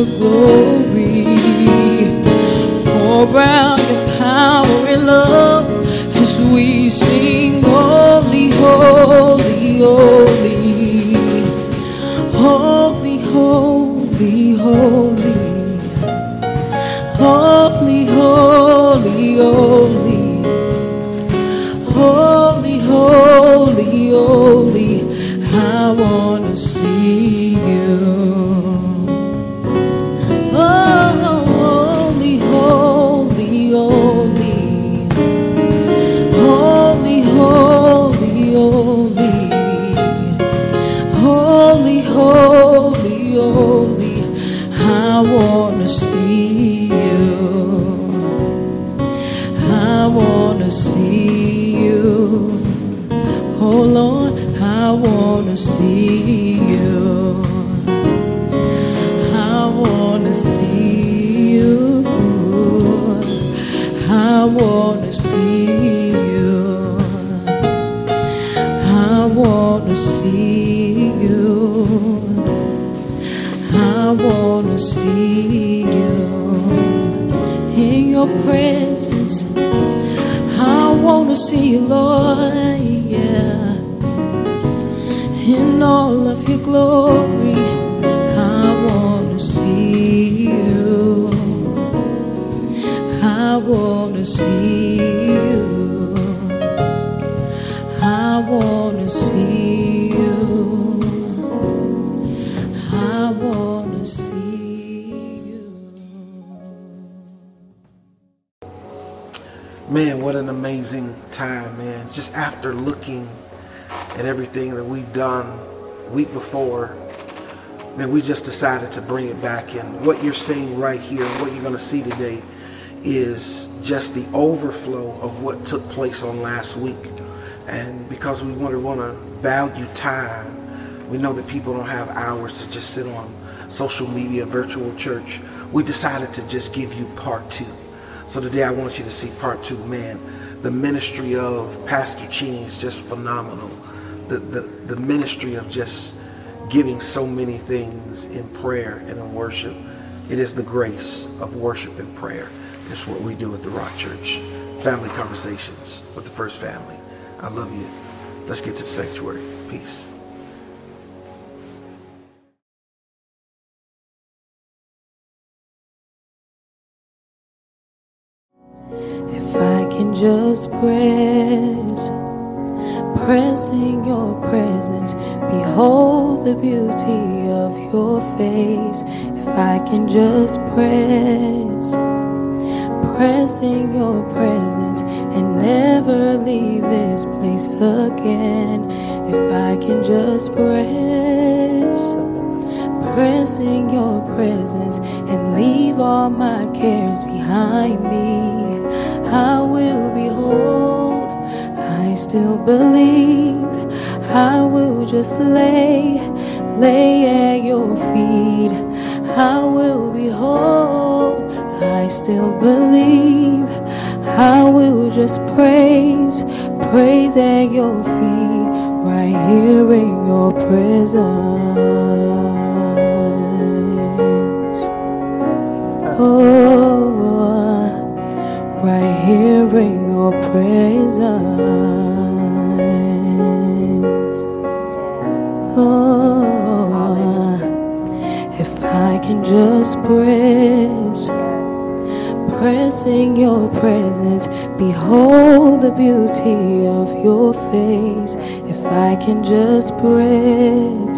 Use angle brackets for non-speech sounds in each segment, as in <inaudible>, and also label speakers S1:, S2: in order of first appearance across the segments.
S1: your glory. Pour out your power and love
S2: Man, what an amazing time, man. Just after looking at everything that we've done week before, man, we just decided to bring it back. And what you're seeing right here, what you're going to see today, is just the overflow of what took place on last week. And because we want to want to value time, we know that people don't have hours to just sit on social media, virtual church. We decided to just give you part two. So today I want you to see part two. Man, the ministry of Pastor Cheney is just phenomenal. The, the, the ministry of just giving so many things in prayer and in worship. It is the grace of worship and prayer. It's what we do at the Rock Church. Family conversations with the first family. I love you. Let's get to sanctuary. Peace.
S1: Can just press, press in your presence, behold the beauty of your face. If I can just press, press in your presence and never leave this place again. If I can just press, press in your presence and leave all my cares behind me. I will behold, I still believe. I will just lay, lay at your feet. I will behold, I still believe. I will just praise, praise at your feet, right here in your presence. Oh, in your presence. Oh, if I can just press, pressing your presence, behold the beauty of your face. If I can just press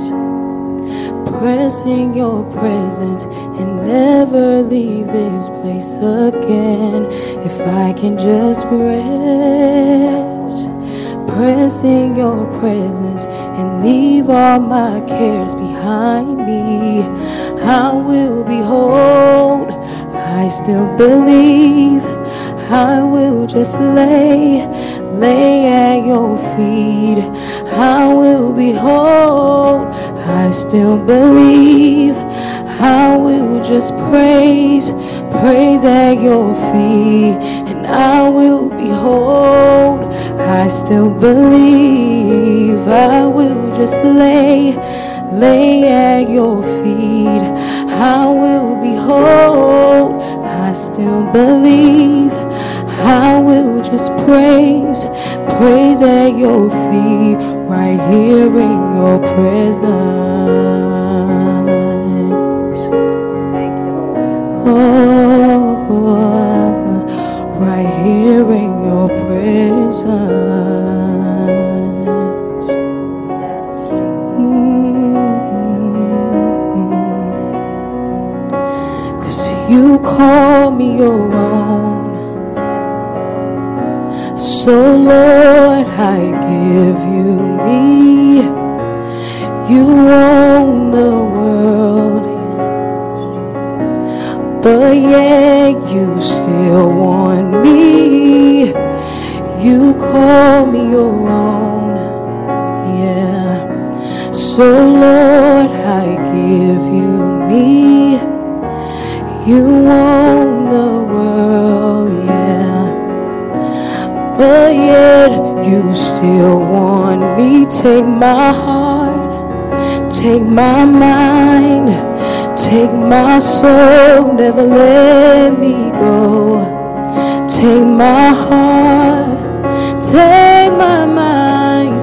S1: pressing your presence and never leave this place again. If I can just press, pressing your presence and leave all my cares behind me, I will behold, I still believe. I will just lay, lay at your feet. I will behold, I still believe. I will just praise, praise at your feet. And I will behold, I still believe. I will just lay, lay at your feet. I will behold, I still believe. I will just praise, praise at your feet, right here in your presence.
S3: Thank you, Lord.
S1: Oh, right here in your presence.
S3: Yes, Jesus.
S1: Mm. Cause you call me your own. So, Lord, I give you me. You own the world, but yet you still want me. You call me your own, yeah. So, Lord, I give you me. You own But yet you still want me. Take my heart, take my mind, take my soul, never let me go. Take my heart, take my mind,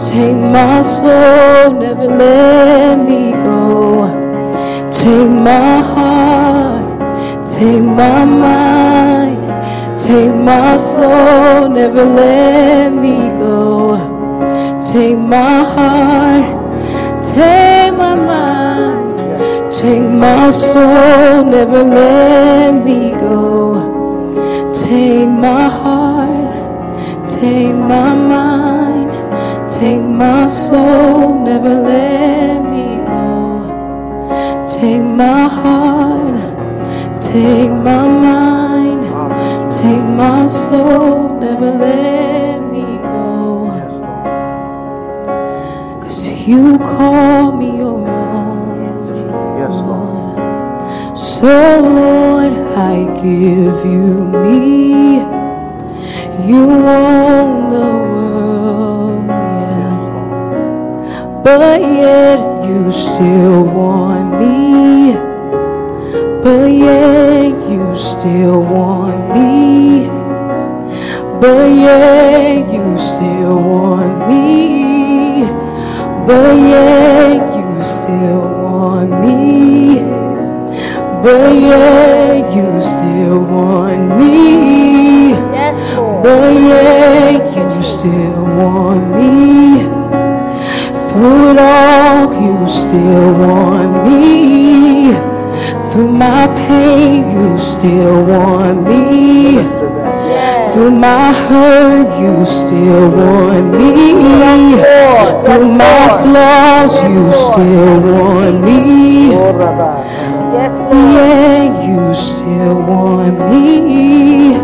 S1: take my soul, never let me go. Take my heart, take my mind. Take my soul, never let me go. Take my heart, take my mind. Take my soul, never let me go. Take my heart, take my mind. Take my soul, never let me go. Take my heart, take my mind. My soul, never let me go.
S2: Yes, Lord.
S1: Cause you call me your own.
S2: Yes, Lord.
S1: So, Lord, I give you me. You own the world, yeah. But yet you still want me. But yet you still want me. But yet you still want me. But yet you still want me. But yet you still want me.
S3: Yes, Lord.
S1: But yet you still want me. Through it all, you still want me. Through my pain, you still want me. Through my hurt, you still want me. Through my flaws, you still want me. Yeah, you still want me.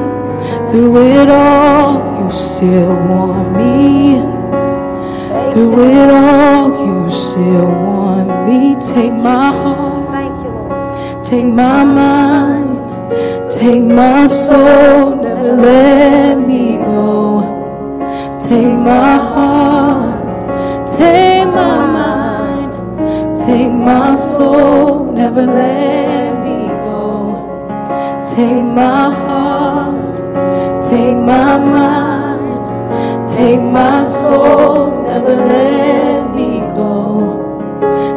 S1: Through it all, you still want me. Through it all, you still want me. Take my heart,
S3: Thank you,
S1: take my mind, take my soul, never let me go. Take my heart, take my mind, take my soul, never let me go. Take my heart, take my mind, take my soul, never let me go.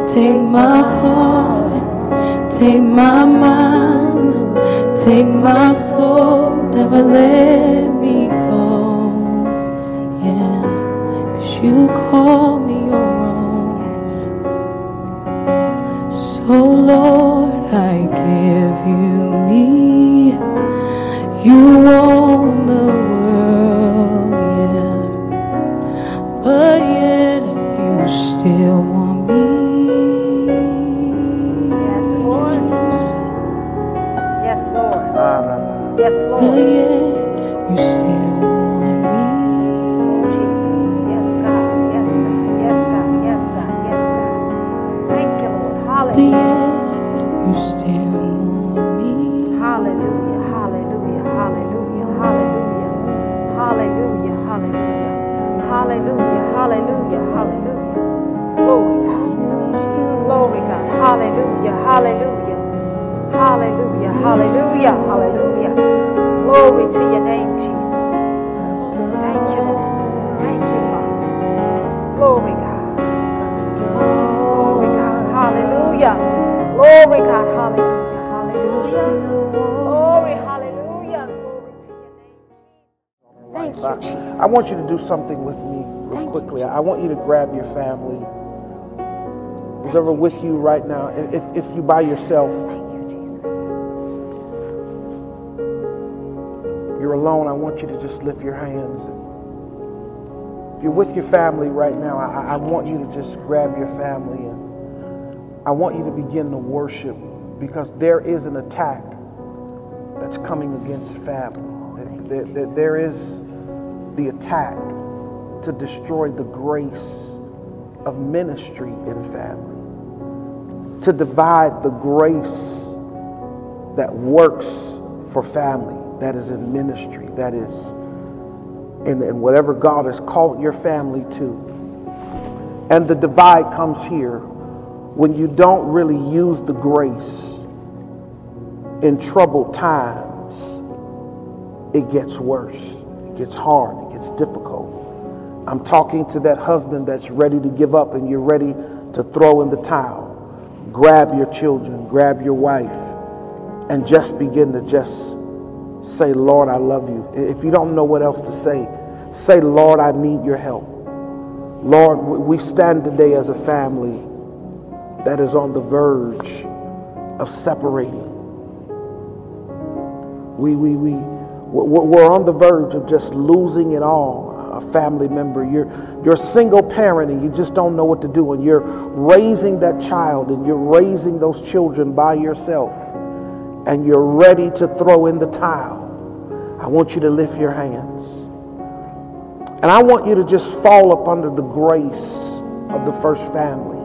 S1: Take my heart, take my mind, take my soul, never let me go. Yeah, cause you call me your own. So, Lord, I give you me. You
S3: Glory. Hallelujah. Glory to your name. Thank you, Jesus.
S2: I want you to do something with me real
S3: Thank you,
S2: quickly. I want you to grab your family. Who's ever with you right now? And If, if you by yourself,
S3: Thank you, Jesus.
S2: you're alone, I want you to just lift your hands. If you're with your family right now, I, I want you to just grab your family and I want you to begin to worship because there is an attack that's coming against family. There- there- there is the attack to destroy the grace of ministry in family, to divide the grace that works for family, that is in ministry, that is in, in whatever God has called your family to. And the divide comes here when you don't really use the grace in troubled times. It gets worse, it gets hard, it gets difficult. I'm talking to that husband that's ready to give up and you're ready to throw in the towel. Grab your children, grab your wife, and just begin to just say, Lord, I love you. If you don't know what else to say, say, Lord, I need your help. Lord, we stand today as a family that is on the verge of separating. We, we, we, we're on the verge of just losing it all. A family member, you're, you're a single parent and you just don't know what to do, and you're raising that child and you're raising those children by yourself, and you're ready to throw in the towel. I want you to lift your hands. And I want you to just fall up under the grace of the first family.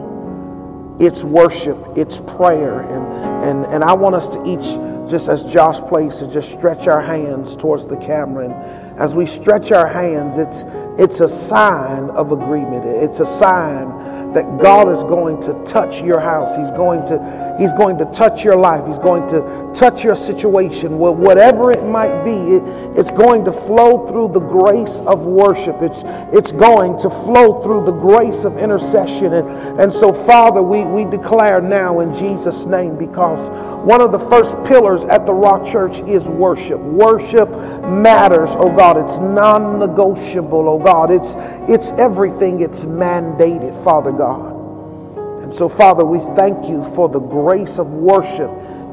S2: It's worship, it's prayer. And, and, and I want us to each, just as Josh plays, to just stretch our hands towards the camera. And as we stretch our hands, it's, it's a sign of agreement. It's a sign that God is going to touch your house. He's going to, he's going to touch your life. He's going to touch your situation. Wh- Whatever it might be, it, it's going to flow through the grace of worship. It's, it's going to flow through the grace of intercession. And, and so, Father, we, we declare now in Jesus' name because one of the first pillars at the Rock Church is worship. Worship matters, oh God. It's non negotiable, oh God. It's, it's everything, it's mandated, Father God. And so, Father, we thank you for the grace of worship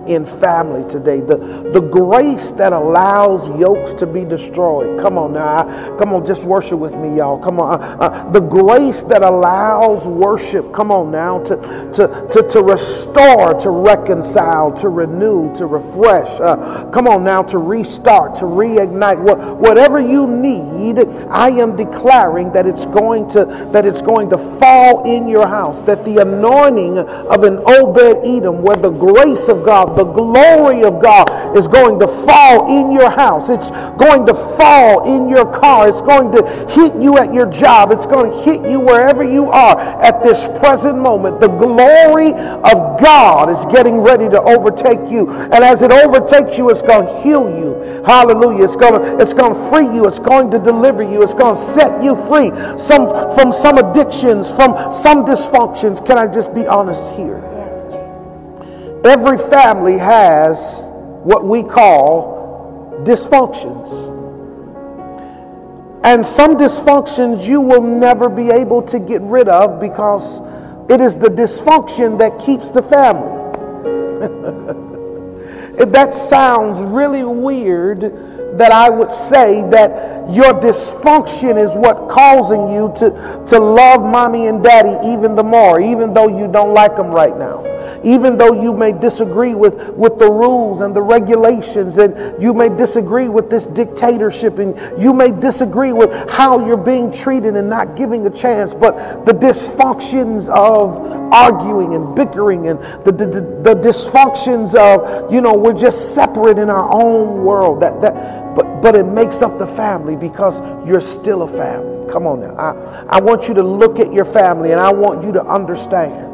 S2: in family today. The, the grace that allows yokes to be destroyed. Come on now. Come on, just worship with me, y'all. Come on. Uh, uh, the grace that allows worship, come on now, to, to, to, to restore, to reconcile, to renew, to refresh. Uh, come on now, to restart, to reignite. What, whatever you need, I am declaring that it's going to that it's going to fall in your house. That the anointing of an Obed Edom, where the grace of God, the glory of God is going to fall in your house. It's going to fall in your car. It's going to hit you at your job. It's going to hit you wherever you are at this present moment. The glory of God is getting ready to overtake you. And as it overtakes you, it's going to heal you. Hallelujah. It's going to, it's going to free you. It's going to deliver you. It's going to set you free some, from some addictions, from some dysfunctions. Can I just be honest here? Every family has what we call dysfunctions. And some dysfunctions you will never be able to get rid of because it is the dysfunction that keeps the family. <laughs> that sounds really weird, that I would say that your dysfunction is what causing you to, to love mommy and daddy even the more, even though you don't like them right now. Even though you may disagree with, with the rules and the regulations, and you may disagree with this dictatorship, and you may disagree with how you're being treated and not giving a chance, but the dysfunctions of arguing and bickering and the, the, the, the dysfunctions of, you know, we're just separate in our own world. That, that, but, but it makes up the family because you're still a family. Come on now. I, I want you to look at your family and I want you to understand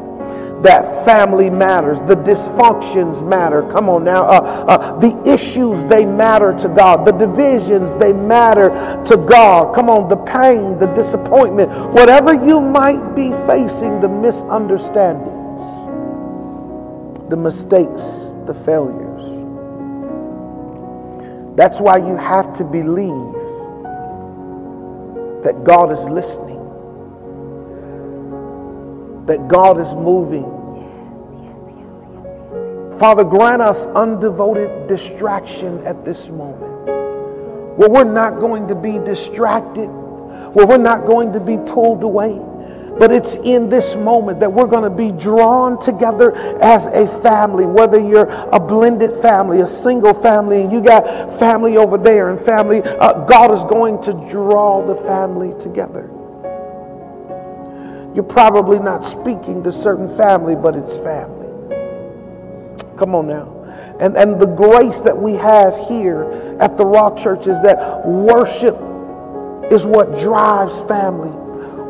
S2: that family matters. The dysfunctions matter. Come on now. Uh, uh, the issues, they matter to God. The divisions, they matter to God. Come on. The pain, the disappointment, whatever you might be facing, the misunderstandings, the mistakes, the failures. That's why you have to believe that God is listening that God is moving.
S3: Yes, yes, yes, yes, yes.
S2: Father, grant us undevoted distraction at this moment. Where we're not going to be distracted, where we're not going to be pulled away. But it's in this moment that we're going to be drawn together as a family, whether you're a blended family, a single family, and you got family over there and family. Uh, God is going to draw the family together. You're probably not speaking to certain family, but it's family. Come on now. And, and the grace that we have here at the Rock Church is that worship is what drives family.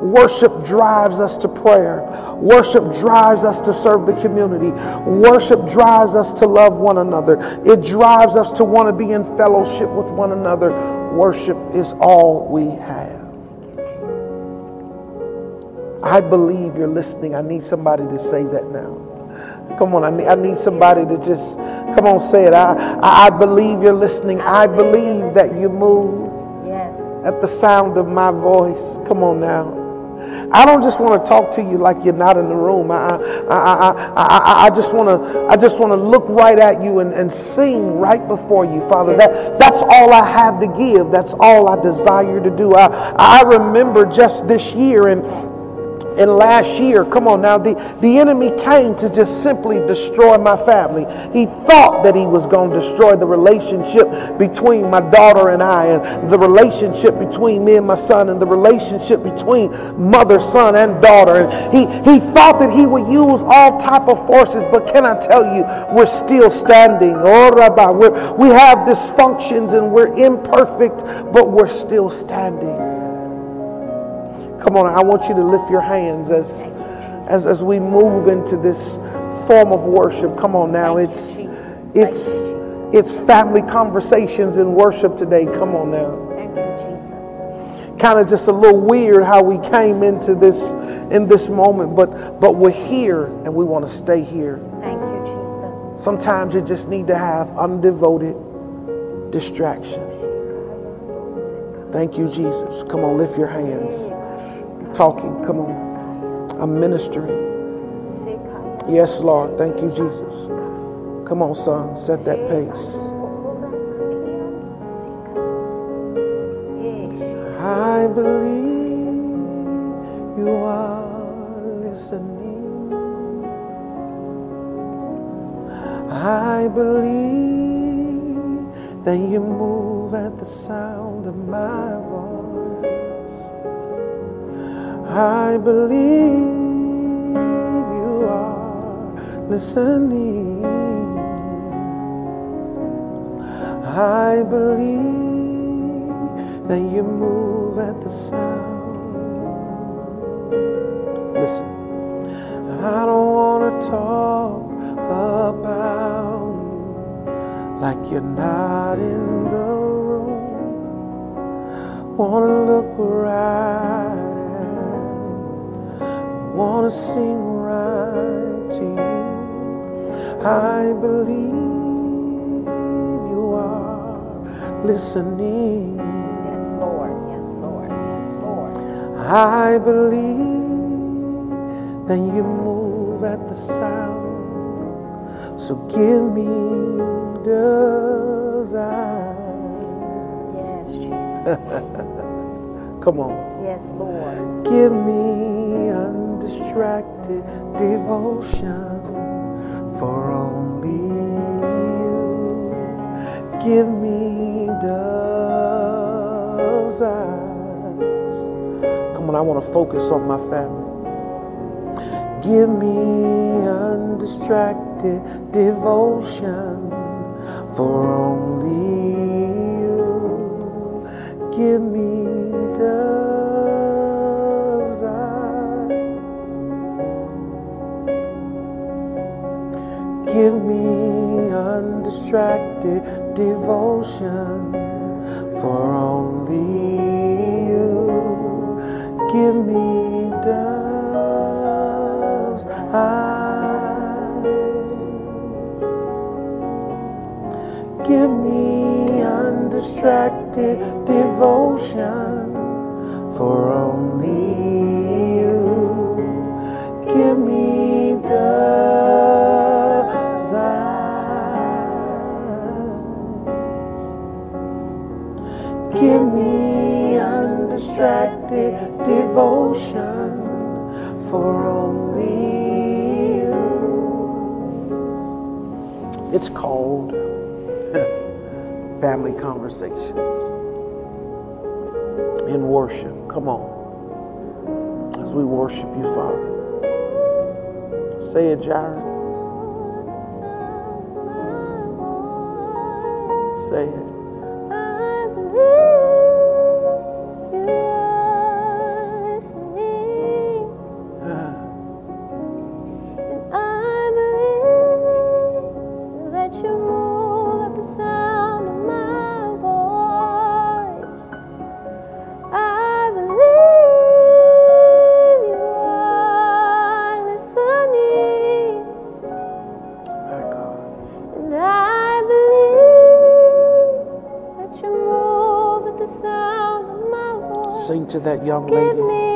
S2: Worship drives us to prayer. Worship drives us to serve the community. Worship drives us to love one another. It drives us to want to be in fellowship with one another. Worship is all we have. I believe you're listening. I need somebody to say that now. Come on, I need, I need somebody to just, come on, say it. I, I, I believe you're listening. I believe that you move
S3: Yes.
S2: at the sound of my voice. Come on now. I don't just want to talk to you like you're not in the room. I, I, I, I, just want to I just want to look right at you and, and sing right before you, Father. That that's all I have to give. That's all I desire to do. I, I remember just this year and and last year, come on now, the, the enemy came to just simply destroy my family. He thought that he was going to destroy the relationship between my daughter and I, and the relationship between me and my son, and the relationship between mother, son, and daughter. And he, he thought that he would use all type of forces, but can I tell you, we're still standing. Oh, Rabbi, we're, we have dysfunctions and we're imperfect, but we're still standing. Come on, I want you to lift your hands as, as, as we move into this form of worship. Come on now, it's it's it's family conversations in worship today. Come on now.
S3: Thank you, Jesus.
S2: Kind of just a little weird how we came into this in this moment, but but we're here and we want to stay here.
S3: Thank you, Jesus.
S2: Sometimes you just need to have undevoted distraction. Thank you, Jesus. Come on, lift your hands. Talking. Come on. I'm ministering. Yes, Lord. Thank you, Jesus. Come on, son, set that pace. I believe you are listening. I believe that you move at the sound of my voice. I believe you are listening. I believe that you move at the sound. Listen, I don't want to talk about you like you're not in the room. Want to look right want to sing right to you. I believe you are listening.
S3: Yes, Lord. Yes, Lord. Yes, Lord.
S2: I believe that you move at the sound. So give me eyes.
S3: Yes, Jesus. <laughs>
S2: Come on.
S3: yes, Lord.
S2: Give me undistracted devotion for only you. Give me those eyes. Come on, I want to focus on my family. Give me undistracted devotion for only you. Give me Give me undistracted devotion for only you. Give me those eyes. Give me undistracted devotion for only for only you. It's called <laughs> Family Conversations in worship. Come on. As we worship you, Father. Say it, Jared. Say it.
S3: That
S2: young lady.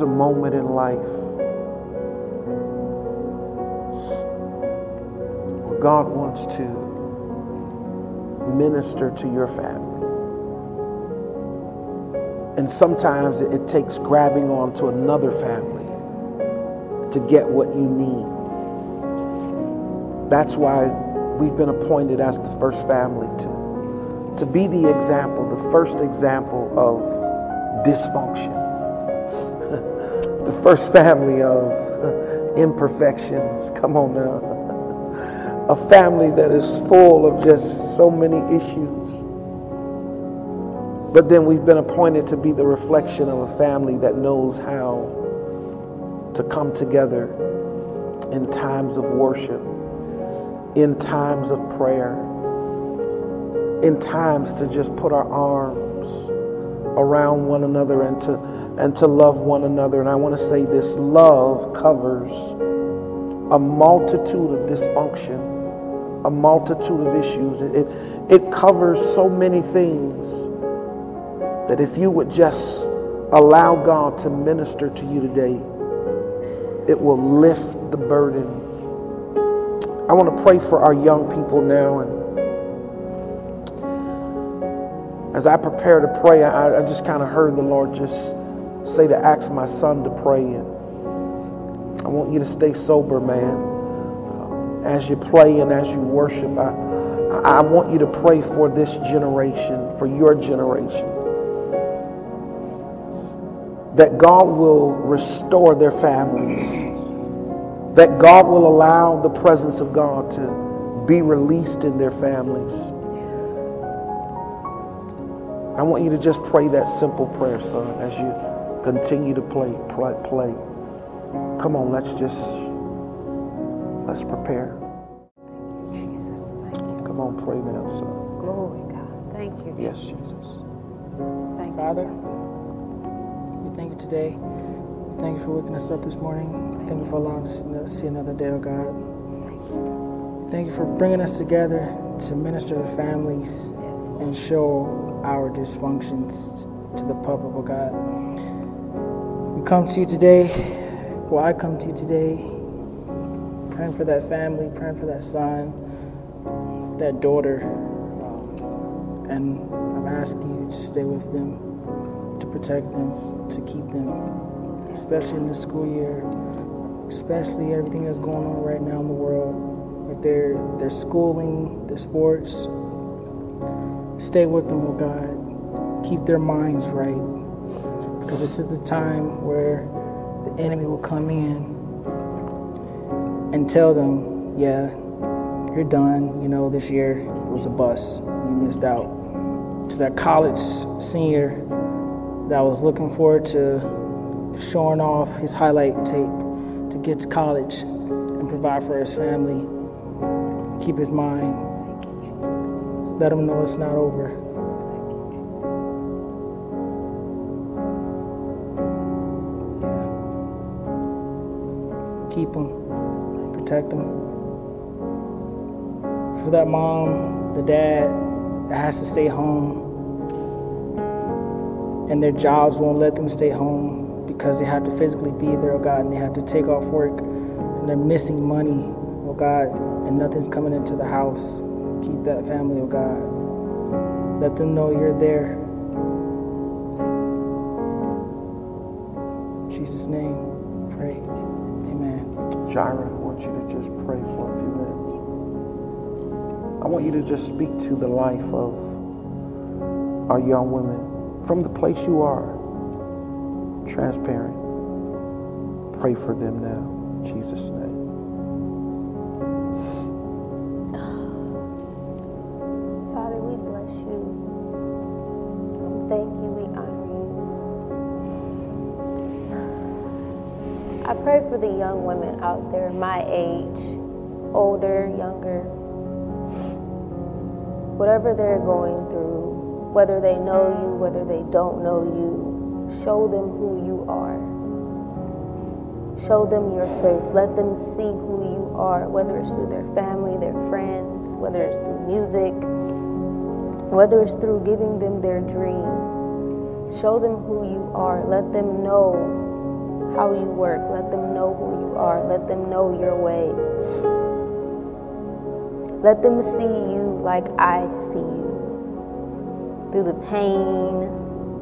S2: A moment in life where God wants to minister to your family. And sometimes it, takes grabbing onto another family to get what you need. That's why we've been appointed as the first family to, to be the example, the first example of dysfunction, first family of uh, imperfections. Come on now. A family that is full of just so many issues. But then we've been appointed to be the reflection of a family that knows how to come together in times of worship, in times of prayer, in times to just put our arms around one another and to and to love one another. And I want to say this love covers a multitude of dysfunction, a multitude of issues. It, it, it covers so many things that if you would just allow God to minister to you today, it will lift the burden. I want to pray for our young people now. And as I prepare to pray, I, I just kind of heard the Lord just say to ask my son to pray. And I want you to stay sober, man. Uh, as you play and as you worship, I, I want you to pray for this generation, for your generation. That God will restore their families. That God will allow the presence of God to be released in their families. I want you to just pray that simple prayer, son, as you continue to play, play, play. Come on, let's just let's prepare.
S3: Thank you, Jesus. Thank you.
S2: Come on, pray now, son.
S3: Glory, God. Thank you.
S2: Yes,
S3: Jesus.
S2: Jesus.
S3: Thank you.
S4: Father, we thank you today. We thank you for waking us up this morning. Thank you for allowing us to see another day, oh God. Thank you Thank you for bringing us together to minister to families
S3: Yes.
S4: And show our dysfunctions to the public, oh God. We come to you today, well, I come to you today, praying for that family, praying for that son, that daughter, and I'm asking you to stay with them, to protect them, to keep them, especially in the school year, especially everything that's going on right now in the world with their their schooling, their sports. Stay with them, oh God. Keep their minds right. Because this is the time where the enemy will come in and tell them, yeah, you're done. You know, this year was a bust. You missed out. To that college senior that was looking forward to showing off his highlight tape to get to college and provide for his family, keep his mind. Let them know it's not over. Keep them, protect them. For that mom, the dad that has to stay home, and their jobs won't let them stay home because they have to physically be there, oh God, and they have to take off work, and they're missing money, oh God, and nothing's coming into the house. Keep that family, oh God. Let them know you're there. In Jesus' name, pray. Amen.
S2: Jira, I want you to just pray for a few minutes. I want you to just speak to the life of our young women from the place you are. Transparent. Pray for them now. Jesus' name.
S3: The young women out there, my age, older, younger, whatever they're going through, whether they know you, whether they don't know you, show them who you are. Show them your face. Let them see who you are, whether it's through their family, their friends, whether it's through music, whether it's through giving them their dream. Show them who you are. Let them know how you work. Let them know who you are. Let them know your way. Let them see you like I see you. Through the pain,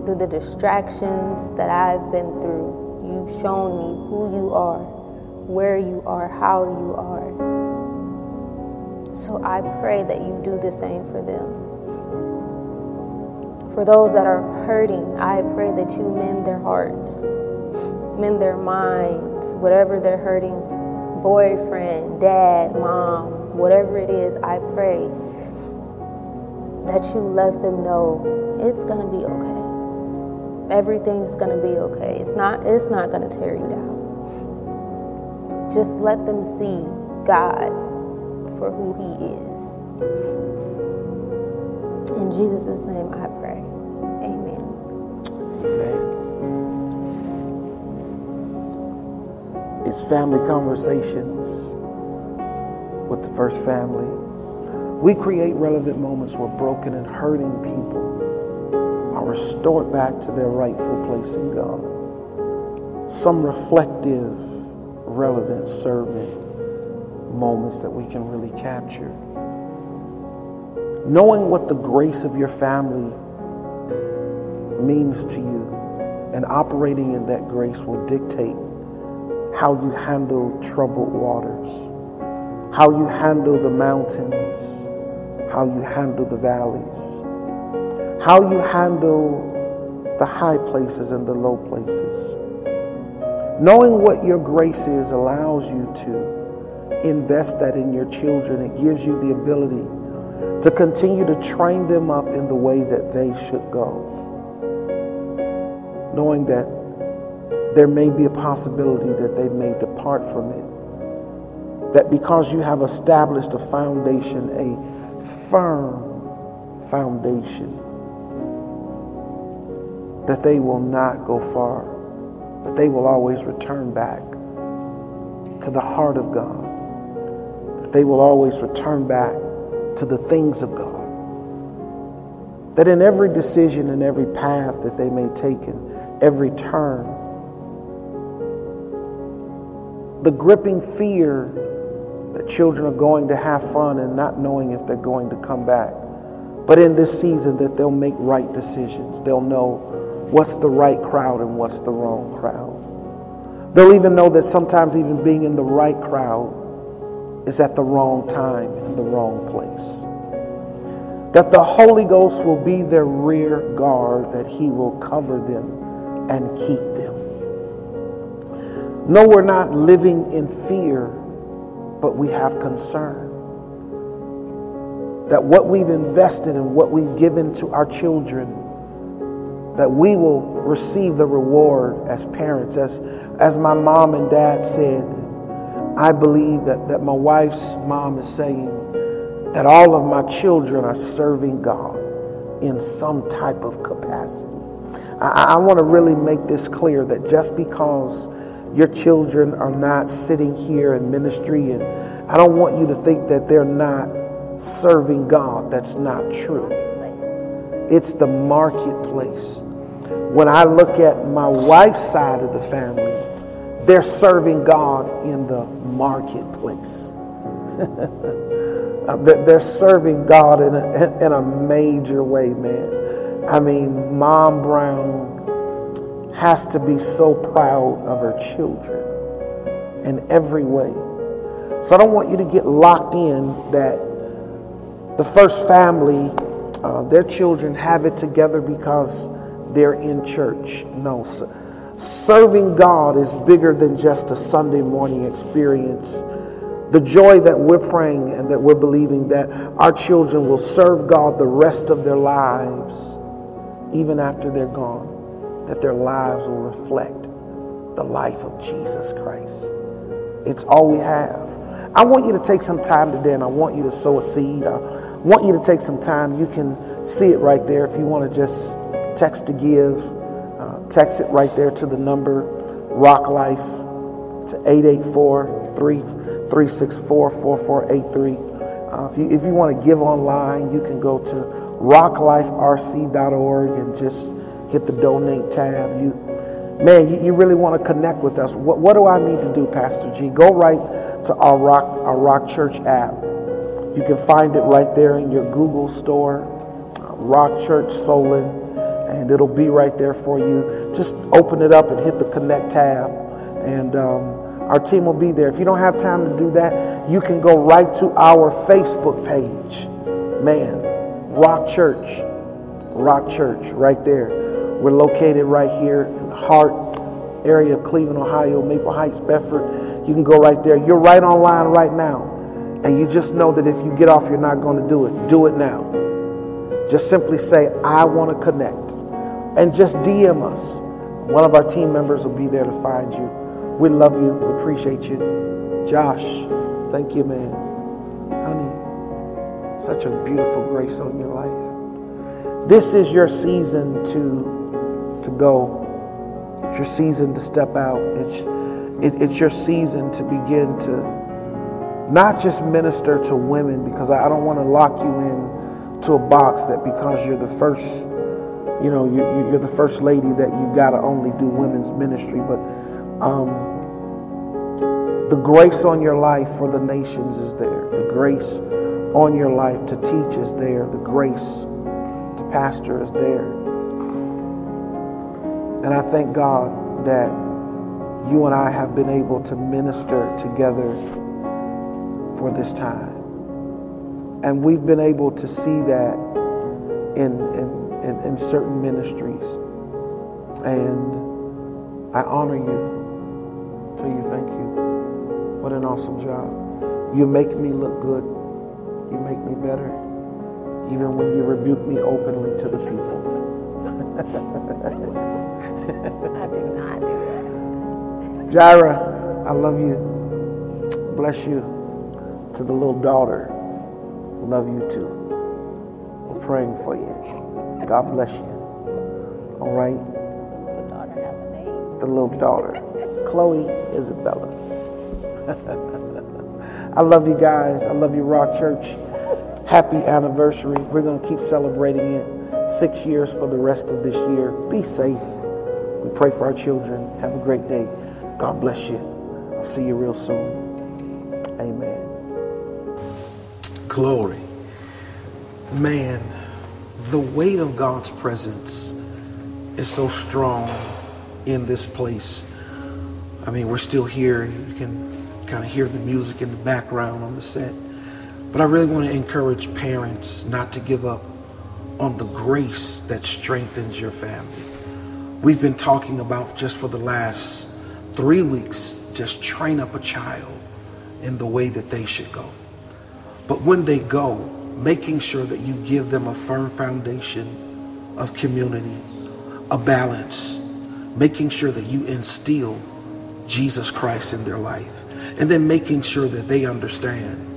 S3: through the distractions that I've been through, you've shown me who you are, where you are, how you are. So I pray that you do the same for them. For those that are hurting, I pray that you mend their hearts, mend their minds, whatever they're hurting boyfriend, dad, mom, whatever it is, I pray that you let them know it's going to be okay. Everything's going to be okay. It's not it's not going to tear you down. Just let them see God for who he is. In Jesus' name I pray. Amen.
S2: Amen. It's family conversations with the first family. We create relevant moments where broken and hurting people are restored back to their rightful place in God. Some reflective, relevant, serving moments that we can really capture. Knowing what the grace of your family means to you and operating in that grace will dictate how you handle troubled waters, how you handle the mountains, how you handle the valleys, how you handle the high places and the low places. Knowing what your grace is allows you to invest that in your children. It gives you the ability to continue to train them up in the way that they should go. Knowing that there may be a possibility that they may depart from it. That because you have established a foundation, a firm foundation, that they will not go far, but they will always return back to the heart of God. That they will always return back to the things of God. That in every decision and every path that they may take in every turn, the gripping fear that children are going to have fun and not knowing if they're going to come back. But in this season, that they'll make right decisions. They'll know what's the right crowd and what's the wrong crowd. They'll even know that sometimes even being in the right crowd is at the wrong time in the wrong place. That the Holy Ghost will be their rear guard, that He will cover them and keep them. No, we're not living in fear, but we have concern. That what we've invested and what we've given to our children, that we will receive the reward as parents. As, as my mom and dad said, I believe that, that my wife's mom is saying that all of my children are serving God in some type of capacity. I, I want to really make this clear that just because your children are not sitting here in ministry, and I don't want you to think that they're not serving God. That's not true. It's the marketplace. When I look at my wife's side of the family, they're serving God in the marketplace. <laughs> Uh, they're serving God in a, in a major way, man. I mean, Mom Brown has to be so proud of her children in every way. So I don't want you to get locked in that the first family, uh, their children have it together because they're in church. No, serving God is bigger than just a Sunday morning experience. The joy that we're praying and that we're believing that our children will serve God the rest of their lives, even after they're gone that their lives will reflect the life of Jesus Christ. It's all we have. I want you to take some time today and I want you to sow a seed. I want you to take some time. You can see it right there if you want to just text to give. Uh, text it right there to the number Rock Life to 884 364 4483. Uh, if you, if you want to give online, you can go to rockliferc.org and just hit the donate tab. You, man, you, you really want to connect with us. What, what do I need to do, Pastor G? Go right to our Rock, our Rock Church app. You can find it right there in your Google store, Rock Church Solon, and it'll be right there for you. Just open it up and hit the connect tab. And um, Our team will be there. If you don't have time to do that, you can go right to our Facebook page. Man, Rock Church. Rock Church, right there. We're located right here in the heart area of Cleveland, Ohio, Maple Heights, Bedford. You can go right there. You're right online right now. And you just know that if you get off, you're not going to do it. Do it now. Just simply say, I want to connect. And just DM us. One of our team members will be there to find you. We love you. We appreciate you. Josh, thank you, man. Honey, such a beautiful grace on your life. This is your season to, to go. It's your season to step out. It's, it, it's your season to begin to not just minister to women because I, don't want to lock you in to a box that because you're the first, you know, you, you're the first lady that you got to only do women's ministry. But um, the grace on your life for the nations is there. The grace on your life to teach is there. The grace to pastor is there. And I thank God that you and I have been able to minister together for this time. And we've been able to see that in, in, in, in certain ministries. And I honor you. Tell you thank you. What an awesome job. You make me look good. You make me better. Even when you rebuke me openly to the people.
S3: I do not do that.
S2: Jira, I love you. Bless you. To the little daughter, love you too. We're praying for you. God bless you. All right?
S3: The daughter have a name.
S2: The little daughter, Chloe Isabella. <laughs> I love you guys. I love you, Rock Church. Happy anniversary. We're going to keep celebrating it. Six years for the rest of this year. Be safe. We pray for our children. Have a great day. God bless you. I'll see you real soon. Amen. Glory. Man, the weight of God's presence is so strong in this place. I mean, we're still here. You can kind of hear the music in the background on the set. But I really want to encourage parents not to give up on the grace that strengthens your family. We've been talking about just for the last three weeks, just train up a child in the way that they should go. But when they go, making sure that you give them a firm foundation of community, a balance, making sure that you instill Jesus Christ in their life. And then making sure that they understand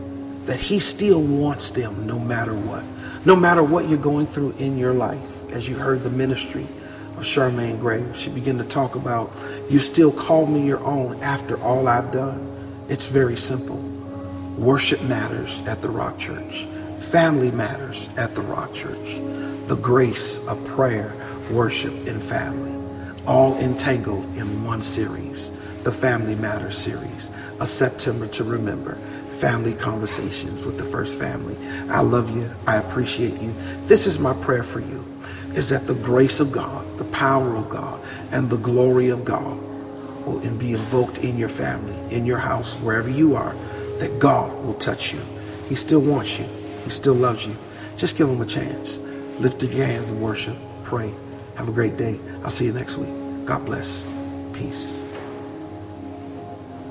S2: that He still wants them no matter what. No matter what you're going through in your life. As you heard the ministry of Charmaine Gray, she began to talk about, you still call me your own after all I've done. It's very simple. Worship matters at the Rock Church. Family matters at the Rock Church. The grace of prayer, worship, and family, all entangled in one series the Family Matters series, a September to remember, family conversations with the first family. I love you. I appreciate you. This is my prayer for you, is that the grace of God, the power of God, and the glory of God will be invoked in your family, in your house, wherever you are, that God will touch you. He still wants you. He still loves you. Just give him a chance. Lift up your hands and worship. Pray. Have a great day. I'll see you next week. God bless. Peace.